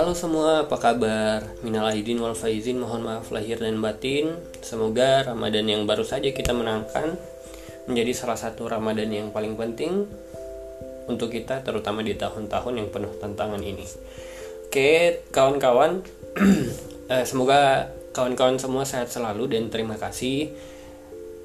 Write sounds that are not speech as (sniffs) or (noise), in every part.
Halo semua, apa kabar? Minal aidin wal faizin, mohon maaf lahir dan batin. Semoga Ramadan yang baru saja kita menangkan menjadi salah satu Ramadan yang paling penting untuk kita terutama di tahun-tahun yang penuh tantangan ini. Oke, kawan-kawan, (clears throat) eh, semoga kawan-kawan semua sehat selalu dan terima kasih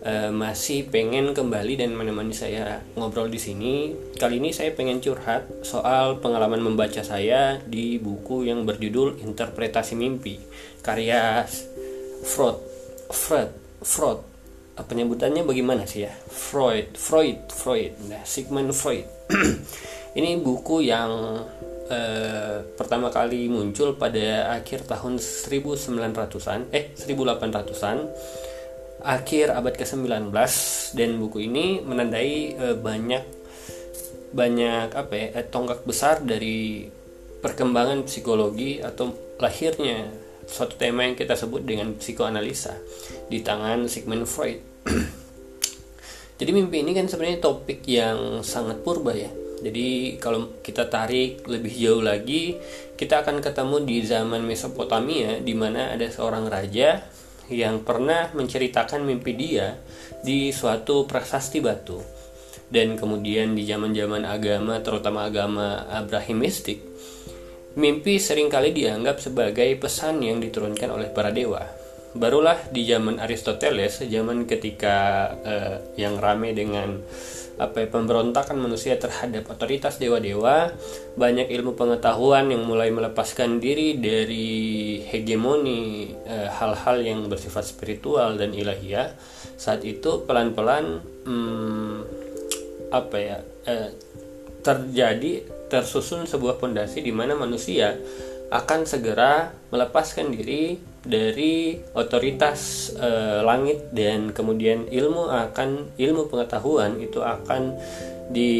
uh, masih pengen kembali dan menemani saya ngobrol di sini. Kali ini saya pengen curhat soal pengalaman membaca saya di buku yang berjudul Interpretasi Mimpi karya Freud. Freud, Freud. Penyebutannya bagaimana sih ya? Freud, Freud, Freud. Nah, Sigmund Freud. (clears throat) Ini buku yang uh, pertama kali muncul pada akhir tahun 1900-an, eh 1800-an akhir abad ke-19 dan buku ini menandai e, banyak banyak apa ya eh, tonggak besar dari perkembangan psikologi atau lahirnya suatu tema yang kita sebut dengan psikoanalisa di tangan Sigmund Freud. (clears throat) Jadi mimpi ini kan sebenarnya topik yang sangat purba ya. Jadi kalau kita tarik lebih jauh lagi, kita akan ketemu di zaman Mesopotamia di mana ada seorang raja yang pernah menceritakan mimpi dia di suatu prasasti batu. Dan kemudian di zaman-zaman agama, terutama agama Abrahimistik, mimpi sering kali dianggap sebagai pesan yang diturunkan oleh para dewa. Barulah di zaman Aristoteles, zaman ketika uh, yang rame dengan apa ya, pemberontakan manusia terhadap otoritas dewa-dewa banyak ilmu pengetahuan yang mulai melepaskan diri dari hegemoni eh, hal-hal eh, yang bersifat spiritual dan ilahiyah. Saat itu pelan-pelan hmm, apa ya eh, terjadi tersusun sebuah pondasi di mana manusia akan segera melepaskan diri dari otoritas e, langit dan kemudian ilmu akan ilmu pengetahuan itu akan di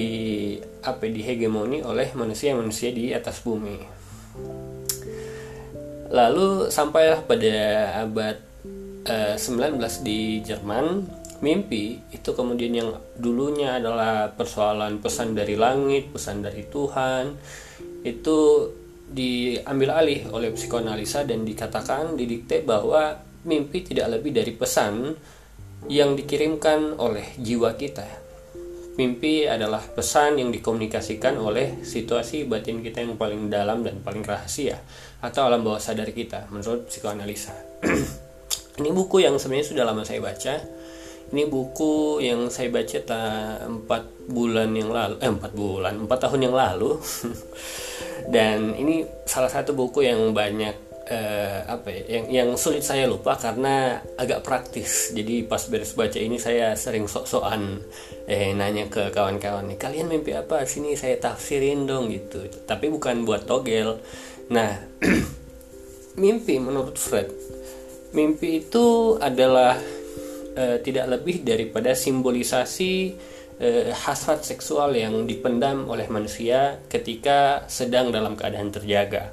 apa dihegemoni oleh manusia-manusia di atas bumi. Lalu sampailah pada abad e, eh, 19 di Jerman, mimpi itu kemudian yang dulunya adalah persoalan pesan dari langit, pesan dari Tuhan, itu diambil alih oleh psikoanalisa dan dikatakan didikte bahwa mimpi tidak lebih dari pesan yang dikirimkan oleh jiwa kita. Mimpi adalah pesan yang dikomunikasikan oleh situasi batin kita yang paling dalam dan paling rahasia atau alam bawah sadar kita menurut psikoanalisa. (clears throat) Ini buku yang sebenarnya sudah lama saya baca. Ini buku yang saya baca empat bulan yang lalu, eh empat bulan, empat tahun yang lalu. (laughs) dan ini salah satu buku yang banyak uh, apa ya yang yang sulit saya lupa karena agak praktis. Jadi pas beres baca ini saya sering sok-sokan eh nanya ke kawan-kawan nih kalian mimpi apa? Sini saya tafsirin dong gitu. Tapi bukan buat togel. Nah (clears throat) mimpi menurut Fred. Mimpi itu adalah uh, tidak lebih daripada simbolisasi eh, hasrat seksual yang dipendam oleh manusia ketika sedang dalam keadaan terjaga.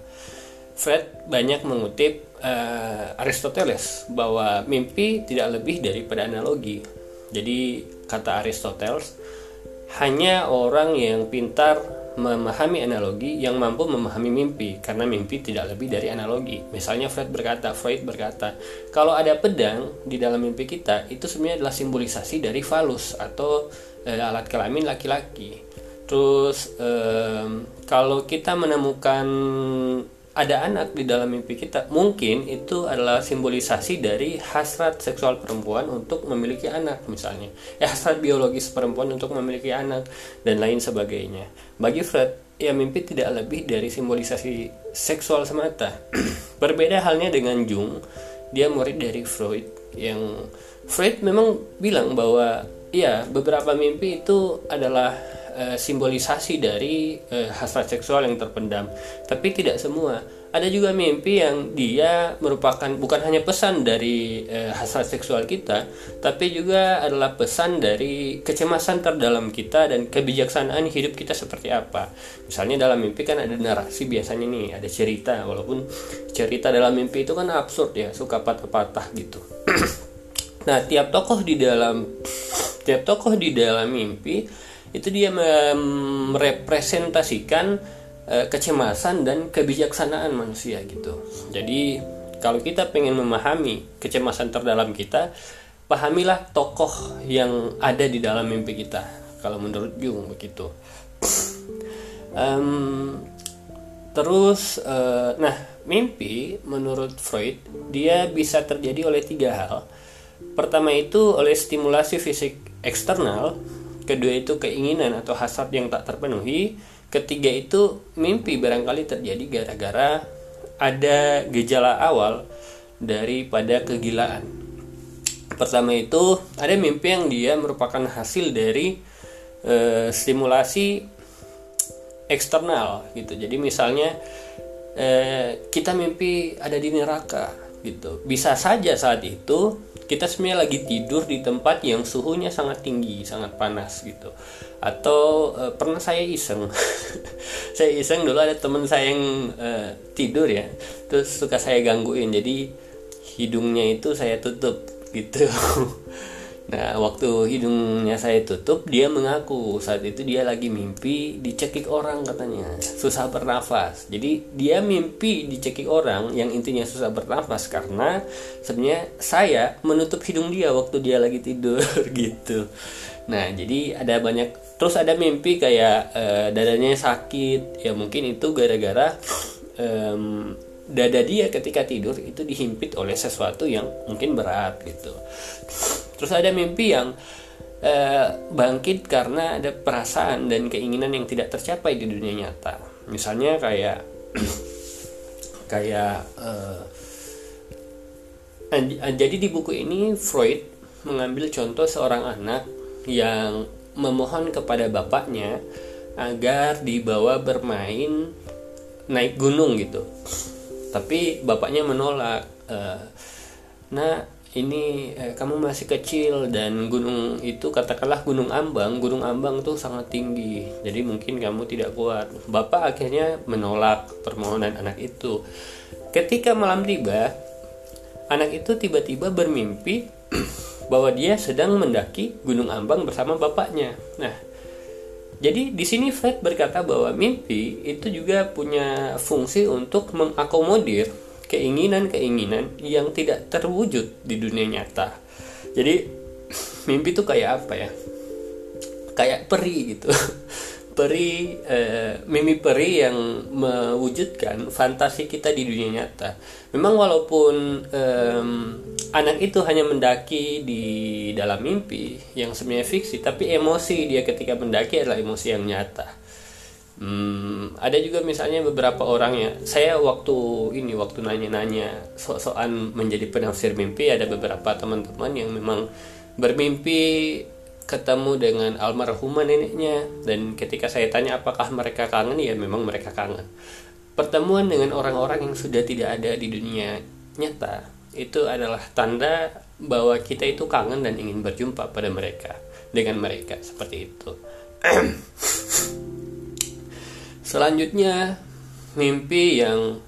Fred banyak mengutip eh, Aristoteles bahwa mimpi tidak lebih daripada analogi. Jadi kata Aristoteles, hanya orang yang pintar memahami analogi yang mampu memahami mimpi karena mimpi tidak lebih dari analogi. Misalnya Fred berkata, Freud berkata, kalau ada pedang di dalam mimpi kita itu sebenarnya adalah simbolisasi dari falus atau eh, alat kelamin laki-laki. Terus eh, kalau kita menemukan ada anak di dalam mimpi kita, mungkin itu adalah simbolisasi dari hasrat seksual perempuan untuk memiliki anak misalnya. Ya hasrat biologis perempuan untuk memiliki anak dan lain sebagainya. Bagi Freud, ya mimpi tidak lebih dari simbolisasi seksual semata. (clears throat) Berbeda halnya dengan Jung, dia murid dari Freud yang Freud memang bilang bahwa Iya, beberapa mimpi itu adalah e, simbolisasi dari e, hasrat seksual yang terpendam. Tapi tidak semua. Ada juga mimpi yang dia merupakan bukan hanya pesan dari e, hasrat seksual kita, tapi juga adalah pesan dari kecemasan terdalam kita dan kebijaksanaan hidup kita seperti apa. Misalnya dalam mimpi kan ada narasi biasanya nih, ada cerita, walaupun cerita dalam mimpi itu kan absurd ya, suka patah-patah gitu. (clears throat) nah, tiap tokoh di dalam setiap tokoh di dalam mimpi itu dia merepresentasikan uh, kecemasan dan kebijaksanaan manusia gitu. Jadi kalau kita pengen memahami kecemasan terdalam kita pahamilah tokoh yang ada di dalam mimpi kita kalau menurut Jung begitu. Um, terus uh, nah mimpi menurut Freud dia bisa terjadi oleh tiga hal. Pertama itu oleh stimulasi fisik eksternal kedua itu keinginan atau hasrat yang tak terpenuhi ketiga itu mimpi barangkali terjadi gara-gara ada gejala awal daripada kegilaan. Pertama itu ada mimpi yang dia merupakan hasil dari e, stimulasi eksternal gitu. Jadi misalnya e, kita mimpi ada di neraka gitu. Bisa saja saat itu kita sebenarnya lagi tidur di tempat yang suhunya sangat tinggi, sangat panas gitu. Atau e, pernah saya iseng, (laughs) saya iseng dulu ada teman saya yang e, tidur ya, terus suka saya gangguin, jadi hidungnya itu saya tutup gitu. (laughs) Nah, waktu hidungnya saya tutup, dia mengaku saat itu dia lagi mimpi dicekik orang katanya, susah bernafas. Jadi dia mimpi dicekik orang yang intinya susah bernafas karena sebenarnya saya menutup hidung dia waktu dia lagi tidur (laughs) gitu. Nah, jadi ada banyak terus ada mimpi kayak uh, dadanya sakit, ya mungkin itu gara-gara um, dada dia ketika tidur itu dihimpit oleh sesuatu yang mungkin berat gitu Terus ada mimpi yang uh, bangkit karena ada perasaan dan keinginan yang tidak tercapai di dunia nyata. Misalnya kayak (clears throat) kayak uh, jadi di buku ini Freud mengambil contoh seorang anak yang memohon kepada bapaknya agar dibawa bermain naik gunung gitu tapi bapaknya menolak nah ini eh, kamu masih kecil dan gunung itu katakanlah gunung ambang gunung ambang tuh sangat tinggi. Jadi mungkin kamu tidak kuat. Bapak akhirnya menolak permohonan anak itu. Ketika malam tiba anak itu tiba-tiba bermimpi (clears throat) bahwa dia sedang mendaki gunung ambang bersama bapaknya. Nah jadi di sini Fred berkata bahwa mimpi itu juga punya fungsi untuk mengakomodir keinginan-keinginan yang tidak terwujud di dunia nyata. Jadi (laughs) mimpi itu kayak apa ya? Kayak peri gitu. (laughs) peri eh, mimpi peri yang mewujudkan fantasi kita di dunia nyata. Memang walaupun eh, anak itu hanya mendaki di dalam mimpi yang sebenarnya fiksi, tapi emosi dia ketika mendaki adalah emosi yang nyata Hmm, ada juga misalnya beberapa orang ya. Saya waktu ini waktu nanya-nanya so-soan menjadi penafsir mimpi ada beberapa teman-teman yang memang bermimpi ketemu dengan almarhumah neneknya dan ketika saya tanya apakah mereka kangen ya memang mereka kangen. Pertemuan dengan orang-orang yang sudah tidak ada di dunia nyata itu adalah tanda bahwa kita itu kangen dan ingin berjumpa pada mereka dengan mereka seperti itu. (clears throat) Selanjutnya mimpi yang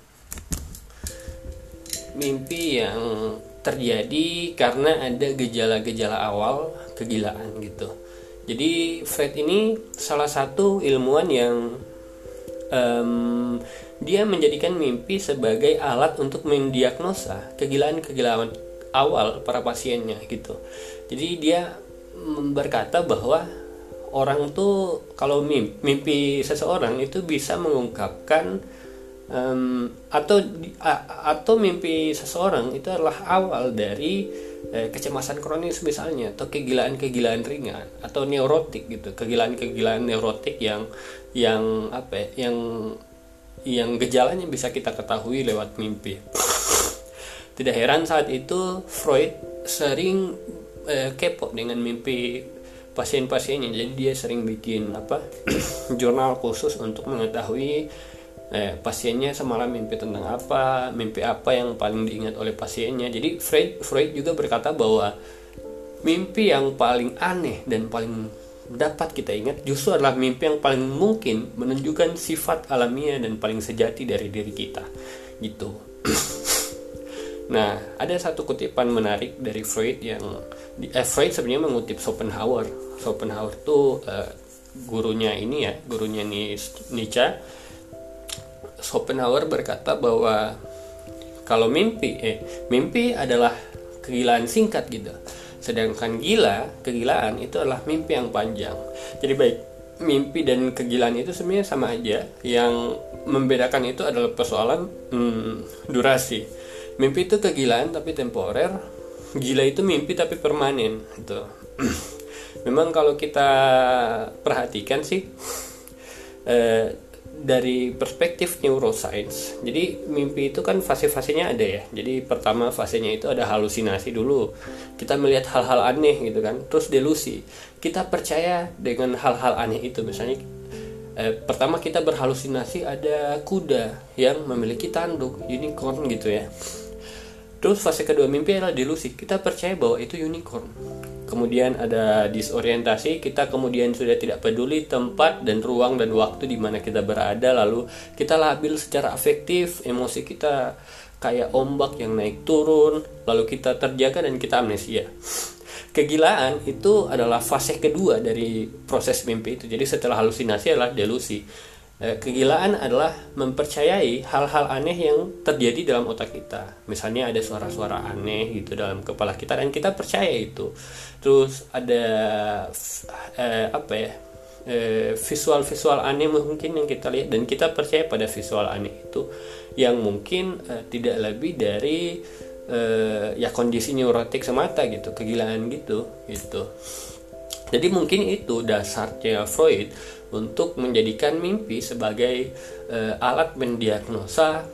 mimpi yang terjadi karena ada gejala-gejala awal kegilaan gitu. Jadi Fred ini salah satu ilmuwan yang um, dia menjadikan mimpi sebagai alat untuk mendiagnosa kegilaan-kegilaan awal para pasiennya gitu. Jadi dia berkata bahwa orang tuh kalau mimpi, mimpi seseorang itu bisa mengungkapkan um, atau a, atau mimpi seseorang itu adalah awal dari eh, kecemasan kronis misalnya atau kegilaan-kegilaan ringan atau neurotik gitu. Kegilaan-kegilaan neurotik yang yang apa ya, yang yang gejalanya bisa kita ketahui lewat mimpi. Tidak heran saat itu Freud sering eh, kepo dengan mimpi pasien-pasiennya. Jadi dia sering bikin apa (clears throat) jurnal khusus untuk mengetahui eh, pasiennya semalam mimpi tentang apa mimpi apa yang paling diingat oleh pasiennya. Jadi Freud Freud juga berkata bahwa mimpi yang paling aneh dan paling dapat kita ingat justru adalah mimpi yang paling mungkin menunjukkan sifat alamiah dan paling sejati dari diri kita. Gitu (clears throat) nah ada satu kutipan menarik dari Freud yang eh, Freud sebenarnya mengutip Schopenhauer. Schopenhauer tuh uh, gurunya ini ya gurunya Nietzsche. Schopenhauer berkata bahwa kalau mimpi eh mimpi adalah kegilaan singkat gitu. Sedangkan gila kegilaan itu adalah mimpi yang panjang. Jadi baik mimpi dan kegilaan itu sebenarnya sama aja. Yang membedakan itu adalah persoalan hmm, durasi mimpi itu kegilaan tapi temporer gila itu mimpi tapi permanen gitu (clears throat) memang kalau kita perhatikan sih eh, dari perspektif neuroscience, jadi mimpi itu kan fase-fasenya ada ya. Jadi pertama fasenya itu ada halusinasi dulu. Kita melihat hal-hal aneh gitu kan. Terus delusi. Kita percaya dengan hal-hal aneh itu. Misalnya eh, pertama kita berhalusinasi ada kuda yang memiliki tanduk, unicorn gitu ya. Terus fase kedua mimpi adalah delusi. Kita percaya bahwa itu unicorn. Kemudian ada disorientasi kita kemudian sudah tidak peduli tempat dan ruang dan waktu di mana kita berada. Lalu kita labil secara afektif emosi kita kayak ombak yang naik turun lalu kita terjaga dan kita amnesia. Kegilaan itu adalah fase kedua dari proses mimpi itu. Jadi setelah halusinasi adalah delusi kegilaan adalah mempercayai hal-hal aneh yang terjadi dalam otak kita. Misalnya ada suara-suara aneh gitu dalam kepala kita dan kita percaya itu. Terus ada eh, apa ya? Eh, visual-visual aneh mungkin yang kita lihat dan kita percaya pada visual aneh itu yang mungkin eh, tidak lebih dari eh, ya kondisi neurotik semata gitu, kegilaan gitu gitu. Jadi mungkin itu dasarnya Freud untuk menjadikan mimpi sebagai uh, alat mendiagnosa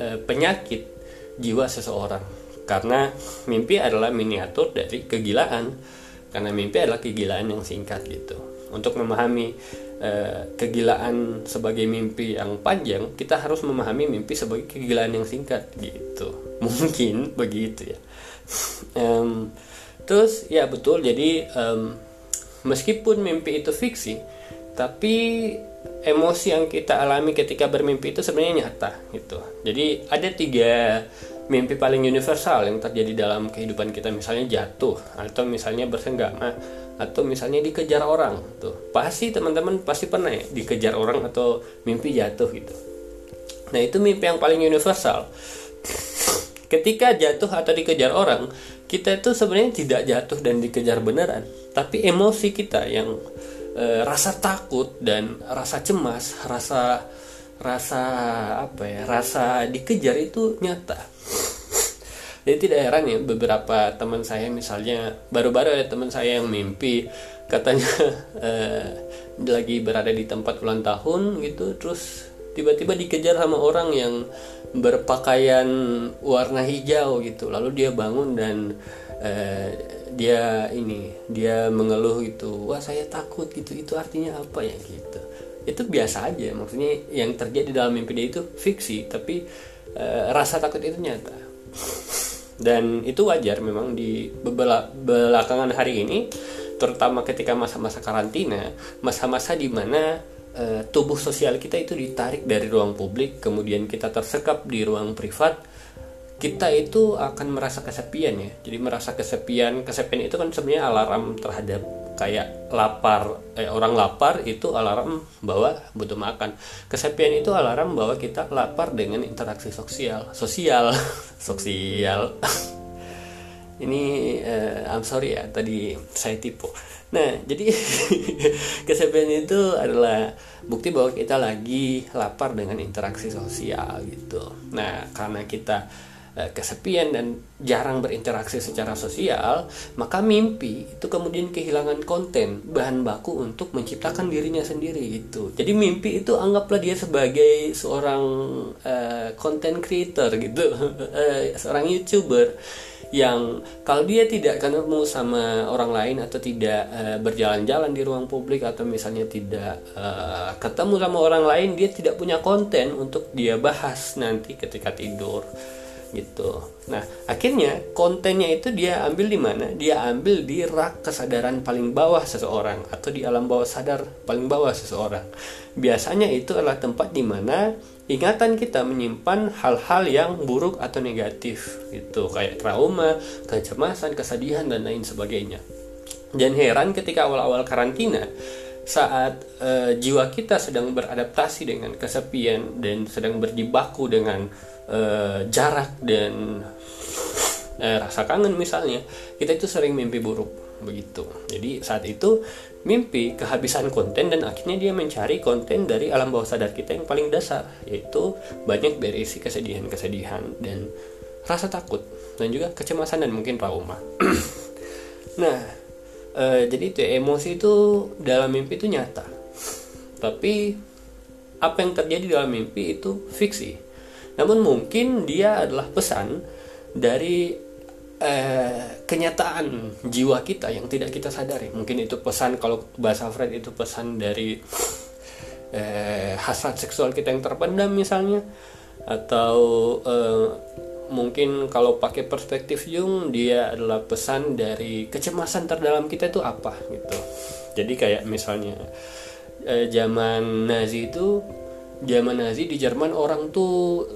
uh, penyakit jiwa seseorang. Karena mimpi adalah miniatur dari kegilaan. Karena mimpi adalah kegilaan yang singkat gitu. Untuk memahami uh, kegilaan sebagai mimpi yang panjang, kita harus memahami mimpi sebagai kegilaan yang singkat gitu. (laughs) Mungkin begitu ya. um, terus ya betul jadi um, meskipun mimpi itu fiksi tapi emosi yang kita alami ketika bermimpi itu sebenarnya nyata gitu. Jadi ada tiga mimpi paling universal yang terjadi dalam kehidupan kita. Misalnya jatuh atau misalnya bersenggama atau misalnya dikejar orang tuh pasti teman-teman pasti pernah ya dikejar orang atau mimpi jatuh gitu. Nah itu mimpi yang paling universal. (sniffs) Ketika jatuh atau dikejar orang kita itu sebenarnya tidak jatuh dan dikejar beneran. Tapi emosi kita yang e, rasa takut dan rasa cemas rasa rasa apa ya rasa dikejar itu nyata. Jadi tidak heran ya beberapa teman saya misalnya baru-baru ada teman saya yang mimpi katanya (laughs) eh, lagi berada di tempat ulang tahun gitu terus tiba-tiba dikejar sama orang yang berpakaian warna hijau gitu. Lalu dia bangun dan Eh, dia ini dia mengeluh itu wah saya takut gitu itu artinya apa ya? Gitu. Itu biasa aja maksudnya yang terjadi dalam mimpi dia itu fiksi tapi uh, rasa takut itu nyata. Dan itu wajar memang di belakangan hari ini terutama ketika masa-masa karantina masa-masa di mana uh, tubuh sosial kita itu ditarik dari ruang publik kemudian kita tersekap di ruang privat kita itu akan merasa kesepian ya. Jadi merasa kesepian kesepian itu kan sebenarnya alarm terhadap kayak lapar eh, orang lapar itu alarm bahwa butuh makan. Kesepian itu alarm bahwa kita lapar dengan interaksi sosial. Sosial. (laughs) Sosial. (laughs) Ini uh, I'm sorry ya tadi saya tipu. Nah jadi (laughs) kesepian itu adalah bukti bahwa kita lagi lapar dengan interaksi sosial gitu. Nah karena kita kesepian dan jarang berinteraksi secara sosial, maka mimpi itu kemudian kehilangan konten, bahan baku untuk menciptakan dirinya sendiri gitu. Jadi mimpi itu anggaplah dia sebagai seorang uh, content creator gitu, uh, (laughs) seorang youtuber yang kalau dia tidak ketemu sama orang lain atau tidak uh, berjalan-jalan di ruang publik atau misalnya tidak uh, ketemu sama orang lain dia tidak punya konten untuk dia bahas nanti ketika tidur gitu. Nah, akhirnya kontennya itu dia ambil di mana? Dia ambil di rak kesadaran paling bawah seseorang atau di alam bawah sadar paling bawah seseorang. Biasanya itu adalah tempat di mana ingatan kita menyimpan hal-hal yang buruk atau negatif gitu, kayak trauma, kecemasan, kesedihan dan lain sebagainya. Dan heran ketika awal-awal karantina saat uh, jiwa kita sedang beradaptasi dengan kesepian dan sedang berjibaku dengan uh, jarak dan uh, rasa kangen misalnya kita itu sering mimpi buruk begitu. Jadi saat itu mimpi kehabisan konten dan akhirnya dia mencari konten dari alam bawah sadar kita yang paling dasar yaitu banyak berisi kesedihan-kesedihan dan rasa takut dan juga kecemasan dan mungkin trauma. (clears throat) Nah uh, jadi itu emosi itu dalam mimpi itu nyata. Tapi apa yang terjadi dalam mimpi itu fiksi namun mungkin dia adalah pesan dari uh, kenyataan jiwa kita yang tidak kita sadari. Mungkin itu pesan kalau bahasa Fred itu pesan dari uh, hasrat seksual kita yang terpendam misalnya. Atau uh, mungkin kalau pakai perspektif Jung dia adalah pesan dari kecemasan terdalam kita itu apa gitu. Jadi kayak misalnya eh, zaman Nazi itu zaman Nazi di Jerman orang tuh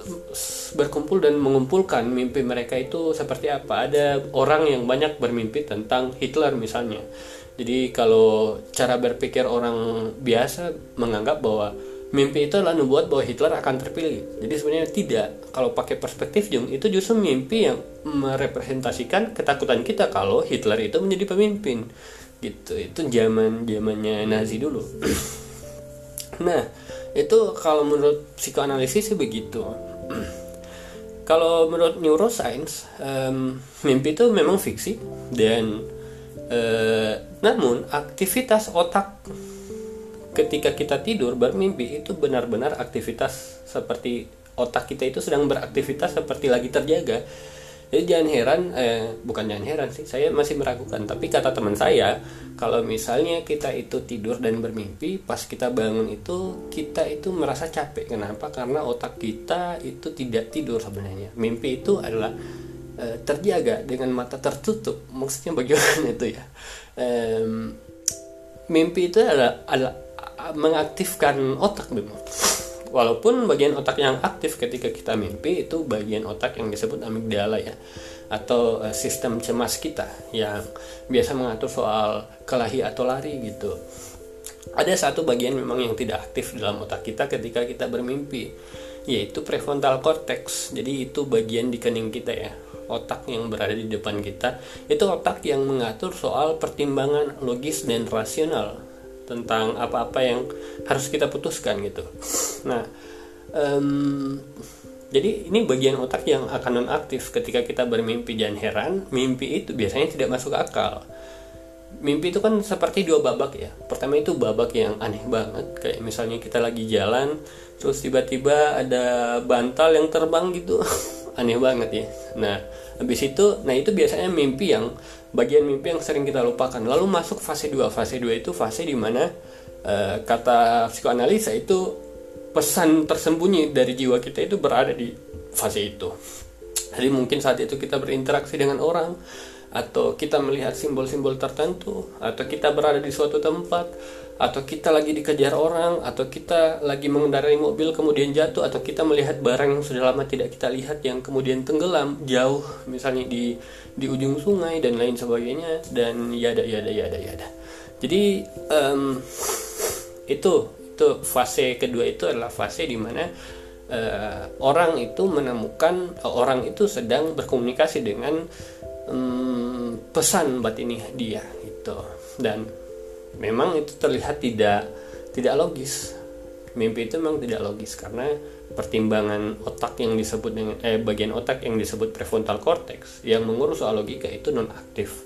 berkumpul dan mengumpulkan mimpi mereka itu seperti apa ada orang yang banyak bermimpi tentang Hitler misalnya jadi kalau cara berpikir orang biasa menganggap bahwa mimpi itu adalah membuat bahwa Hitler akan terpilih. Jadi sebenarnya tidak. Kalau pakai perspektif Jung itu justru mimpi yang merepresentasikan ketakutan kita kalau Hitler itu menjadi pemimpin. Gitu. Itu zaman zamannya Nazi dulu. (clears throat) nah, itu kalau menurut psikoanalisis sih begitu. (clears throat) kalau menurut neuroscience, um, mimpi itu memang fiksi dan uh, namun aktivitas otak ketika kita tidur bermimpi itu benar-benar aktivitas seperti otak kita itu sedang beraktivitas seperti lagi terjaga jadi jangan heran eh, bukan jangan heran sih saya masih meragukan. Tapi kata teman saya kalau misalnya kita itu tidur dan bermimpi pas kita bangun itu kita itu merasa capek. Kenapa? Karena otak kita itu tidak tidur sebenarnya. Mimpi itu adalah eh, terjaga dengan mata tertutup. Maksudnya bagaimana itu ya? Eh, mimpi itu adalah, adalah mengaktifkan otak memang walaupun bagian otak yang aktif ketika kita mimpi itu bagian otak yang disebut amigdala ya. Atau uh, sistem cemas kita yang biasa mengatur soal kelahi atau lari gitu. Ada satu bagian memang yang tidak aktif dalam otak kita ketika kita bermimpi yaitu prefrontal cortex. Jadi itu bagian di kening kita ya otak yang berada di depan kita. Itu otak yang mengatur soal pertimbangan logis dan rasional tentang apa-apa yang harus kita putuskan gitu. Nah, um, jadi ini bagian otak yang akan nonaktif ketika kita bermimpi jangan heran mimpi itu biasanya tidak masuk akal. Mimpi itu kan seperti dua babak ya. Pertama itu babak yang aneh banget kayak misalnya kita lagi jalan terus tiba-tiba ada bantal yang terbang gitu. (laughs) aneh banget ya. Nah, habis itu nah itu biasanya mimpi yang bagian mimpi yang sering kita lupakan. Lalu masuk fase 2. Fase 2 itu fase di mana uh, kata psikoanalisa itu pesan tersembunyi dari jiwa kita itu berada di fase itu. Jadi mungkin saat itu kita berinteraksi dengan orang atau kita melihat simbol-simbol tertentu atau kita berada di suatu tempat atau kita lagi dikejar orang atau kita lagi mengendarai mobil kemudian jatuh atau kita melihat barang yang sudah lama tidak kita lihat yang kemudian tenggelam jauh misalnya di di ujung sungai dan lain sebagainya dan yada yada yada yada. Jadi um, itu itu fase kedua itu adalah fase di mana uh, orang itu menemukan uh, orang itu sedang berkomunikasi dengan um, pesan ini dia itu dan memang itu terlihat tidak tidak logis mimpi itu memang tidak logis karena pertimbangan otak yang disebut dengan eh, bagian otak yang disebut prefrontal cortex yang mengurus soal logika itu non aktif.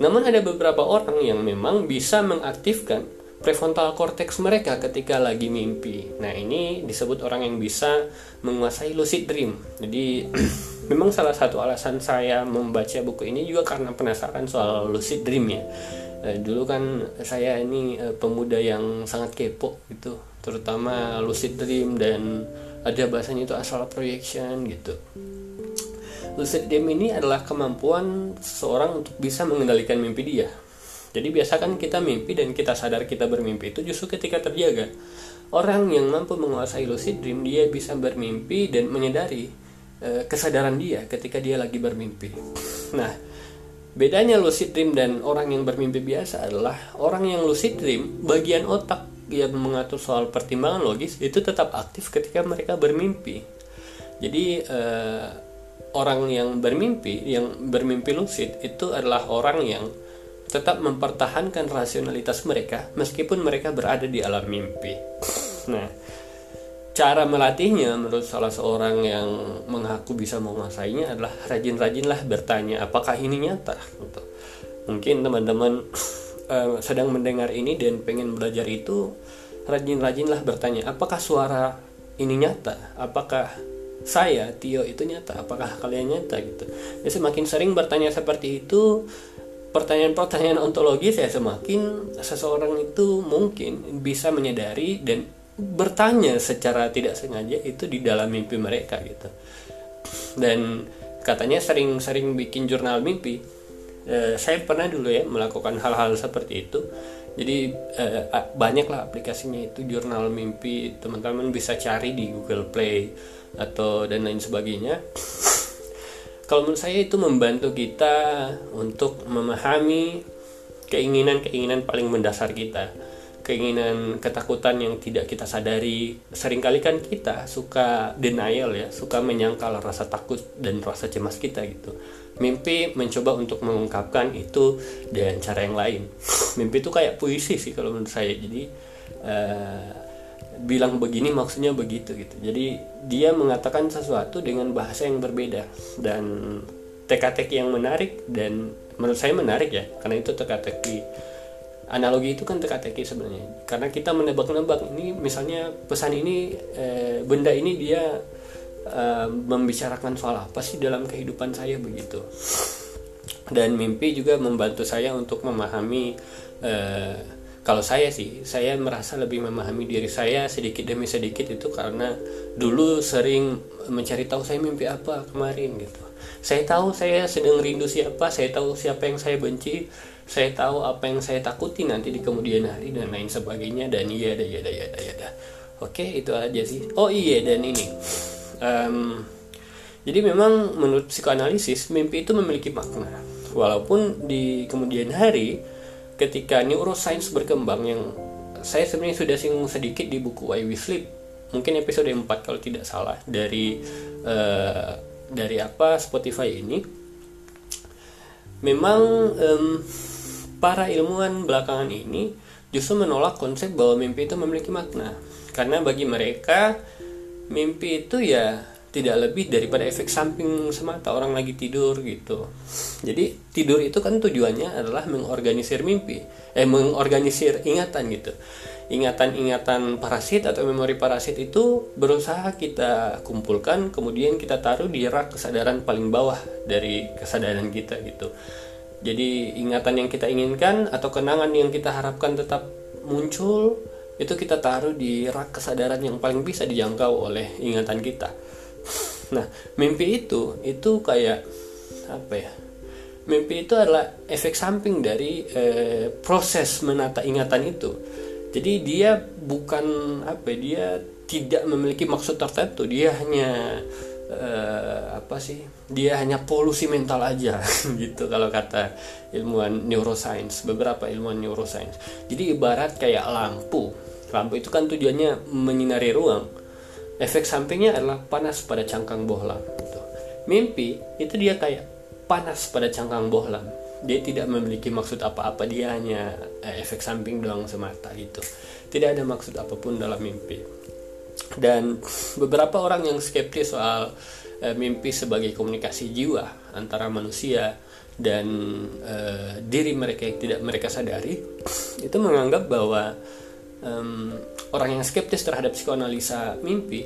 Namun ada beberapa orang yang memang bisa mengaktifkan prefrontal cortex mereka ketika lagi mimpi. Nah, ini disebut orang yang bisa menguasai lucid dream. Jadi (clears throat) memang salah satu alasan saya membaca buku ini juga karena penasaran soal lucid dream ya. Eh, dulu kan saya ini eh, pemuda yang sangat kepo gitu terutama lucid dream dan ada bahasanya itu astral projection gitu. Lucid dream ini adalah kemampuan seseorang untuk bisa mengendalikan mimpi dia. Jadi biasa kan kita mimpi dan kita sadar kita bermimpi itu justru ketika terjaga. Orang yang mampu menguasai lucid dream dia bisa bermimpi dan menyadari e, kesadaran dia ketika dia lagi bermimpi. Nah bedanya lucid dream dan orang yang bermimpi biasa adalah orang yang lucid dream bagian otak yang mengatur soal pertimbangan logis itu tetap aktif ketika mereka bermimpi. Jadi eh, orang yang bermimpi yang bermimpi lucid itu adalah orang yang tetap mempertahankan rasionalitas mereka meskipun mereka berada di alam mimpi. Nah cara melatihnya menurut salah seorang yang mengaku bisa menguasainya adalah rajin-rajinlah bertanya apakah ini nyata? Gitu. mungkin teman-teman uh, (sniffs) sedang mendengar ini dan pengen belajar itu rajin-rajinlah bertanya apakah suara ini nyata? Apakah saya Tio itu nyata? Apakah kalian nyata? Gitu. Ya semakin sering bertanya seperti itu pertanyaan-pertanyaan ontologi saya semakin seseorang itu mungkin bisa menyadari dan bertanya secara tidak sengaja itu di dalam mimpi mereka gitu. Dan katanya sering-sering bikin jurnal mimpi. E, saya pernah dulu ya melakukan hal-hal seperti itu. Jadi e, banyaklah aplikasinya itu jurnal mimpi teman-teman bisa cari di Google Play atau dan lain sebagainya. Kalau menurut saya itu membantu kita untuk memahami keinginan-keinginan paling mendasar kita keinginan ketakutan yang tidak kita sadari. Seringkali kan kita suka denial ya suka menyangkal rasa takut dan rasa cemas kita gitu. Mimpi mencoba untuk mengungkapkan itu dengan cara yang lain. (sniffs) Mimpi itu kayak puisi sih kalau menurut saya. Jadi uh, bilang begini maksudnya begitu gitu. Jadi dia mengatakan sesuatu dengan bahasa yang berbeda dan teka-teki yang menarik dan menurut saya menarik ya karena itu teka-teki analogi itu kan teka-teki sebenarnya. Karena kita menebak-nebak ini misalnya pesan ini e, benda ini dia e, membicarakan soal apa sih dalam kehidupan saya begitu. Dan mimpi juga membantu saya untuk memahami e, kalau saya sih saya merasa lebih memahami diri saya sedikit demi sedikit itu karena dulu sering mencari tahu saya mimpi apa kemarin gitu. Saya tahu saya sedang rindu siapa saya tahu siapa yang saya benci saya tahu apa yang saya takuti nanti di kemudian hari dan lain sebagainya dan iya ada iya ada iya ada iya ada oke itu aja sih. Oh iya dan ini. Um, jadi memang menurut psikoanalisis mimpi itu memiliki makna. Walaupun di kemudian hari ketika neuroscience berkembang yang saya sebenarnya sudah singgung sedikit di buku Why We Sleep mungkin episode 4 kalau tidak salah dari uh, dari apa Spotify ini. Memang um, para ilmuwan belakangan ini justru menolak konsep bahwa mimpi itu memiliki makna. Karena bagi mereka mimpi itu ya tidak lebih daripada efek samping semata orang lagi tidur gitu. Jadi tidur itu kan tujuannya adalah mengorganisir mimpi, eh mengorganisir ingatan gitu. Ingatan-ingatan parasit atau memori parasit itu berusaha kita kumpulkan, kemudian kita taruh di rak kesadaran paling bawah dari kesadaran kita gitu. Jadi ingatan yang kita inginkan atau kenangan yang kita harapkan tetap muncul itu kita taruh di rak kesadaran yang paling bisa dijangkau oleh ingatan kita. Nah, mimpi itu itu kayak apa ya? Mimpi itu adalah efek samping dari eh, proses menata ingatan itu. Jadi dia bukan apa ya, dia tidak memiliki maksud tertentu, dia hanya uh, apa sih dia hanya polusi mental aja (laughs) gitu kalau kata ilmuwan neuroscience beberapa ilmuwan neuroscience. Jadi ibarat kayak lampu. Lampu itu kan tujuannya menyinari ruang. Efek sampingnya adalah panas pada cangkang bohlam gitu. mimpi itu dia kayak panas pada cangkang bohlam. Dia tidak memiliki maksud apa-apa dia hanya eh, efek samping doang semata gitu. Tidak ada maksud apa pun dalam mimpi dan beberapa orang yang skeptis soal e, mimpi sebagai komunikasi jiwa antara manusia dan e, diri mereka yang tidak mereka sadari itu menganggap bahwa um, orang yang skeptis terhadap psikoanalisa mimpi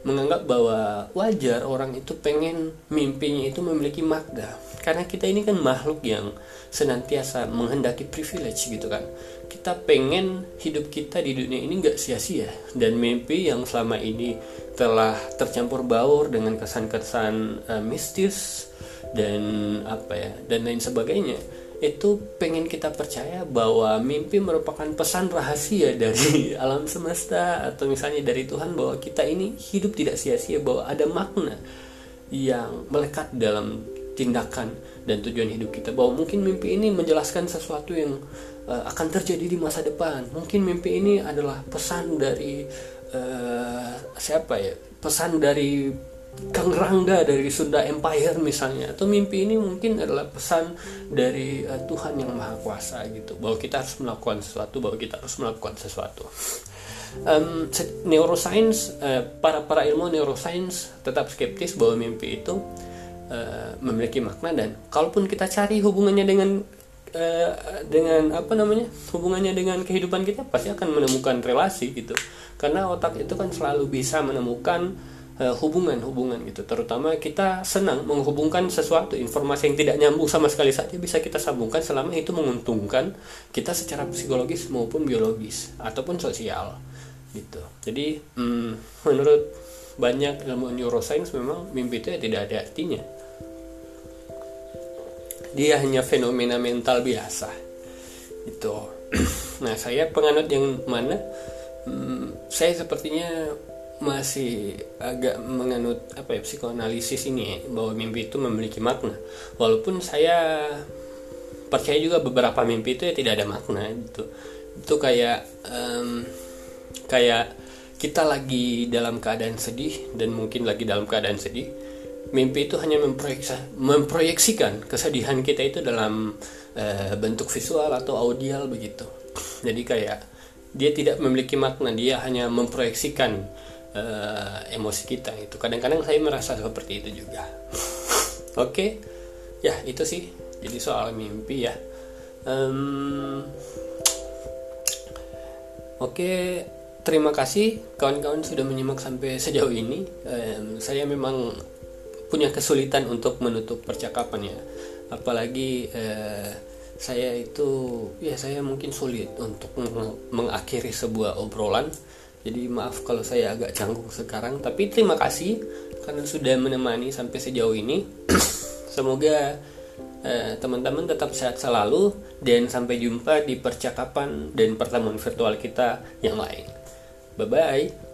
menganggap bahwa wajar orang itu pengen mimpinya itu memiliki makna. Karena kita ini kan makhluk yang senantiasa menghendaki privilege gitu kan. Kita pengen hidup kita di dunia ini nggak sia-sia. Dan mimpi yang selama ini telah tercampur baur dengan kesan-kesan uh, mistis dan apa ya dan lain sebagainya itu pengen kita percaya bahwa mimpi merupakan pesan rahasia dari (laughs) alam semesta atau misalnya dari Tuhan bahwa kita ini hidup tidak sia-sia bahwa ada makna yang melekat dalam tindakan dan tujuan hidup kita. Bahwa mungkin mimpi ini menjelaskan sesuatu yang uh, akan terjadi di masa depan. Mungkin mimpi ini adalah pesan dari uh, siapa ya? Pesan dari Kang Rangga dari Sunda Empire misalnya. Atau mimpi ini mungkin adalah pesan dari uh, Tuhan yang Maha Kuasa gitu. Bahwa kita harus melakukan sesuatu bahwa kita harus melakukan sesuatu. Um, neuroscience uh, para para ilmu neuroscience tetap skeptis bahwa mimpi itu uh, memiliki makna. Dan kalaupun kita cari hubungannya dengan uh, dengan apa namanya hubungannya dengan kehidupan kita pasti akan menemukan relasi gitu. Karena otak itu kan selalu bisa menemukan hubungan-hubungan gitu. Terutama kita senang menghubungkan sesuatu informasi yang tidak nyambung sama sekali saja bisa kita sambungkan selama itu menguntungkan kita secara psikologis maupun biologis ataupun sosial gitu. Jadi hmm, menurut banyak ilmu neuroscience memang mimpi itu ya tidak ada artinya. Dia hanya fenomena mental biasa itu (clears throat) nah saya penganut yang mana? Hmm, saya sepertinya masih agak menganut apa ya psikoanalisis ini ya, bahwa mimpi itu memiliki makna. Walaupun saya percaya juga beberapa mimpi itu ya tidak ada makna gitu. Itu kayak um, kayak kita lagi dalam keadaan sedih dan mungkin lagi dalam keadaan sedih mimpi itu hanya memproyeksikan kesedihan kita itu dalam uh, bentuk visual atau audial begitu. Jadi kayak dia tidak memiliki makna dia hanya memproyeksikan uh, emosi kita itu kadang-kadang saya merasa seperti itu juga (laughs) oke okay? ya itu sih jadi soal mimpi ya um, oke okay terima kasih kawan-kawan sudah menyimak sampai sejauh ini. Um, saya memang punya kesulitan untuk menutup percakapan ya, apalagi uh, saya itu ya saya mungkin sulit untuk mengakhiri sebuah obrolan. Jadi maaf kalau saya agak canggung sekarang, tapi terima kasih karena sudah menemani sampai sejauh ini. (coughs) Semoga eh, teman-teman tetap sehat selalu dan sampai jumpa di percakapan dan pertemuan virtual kita yang lain. Bye bye.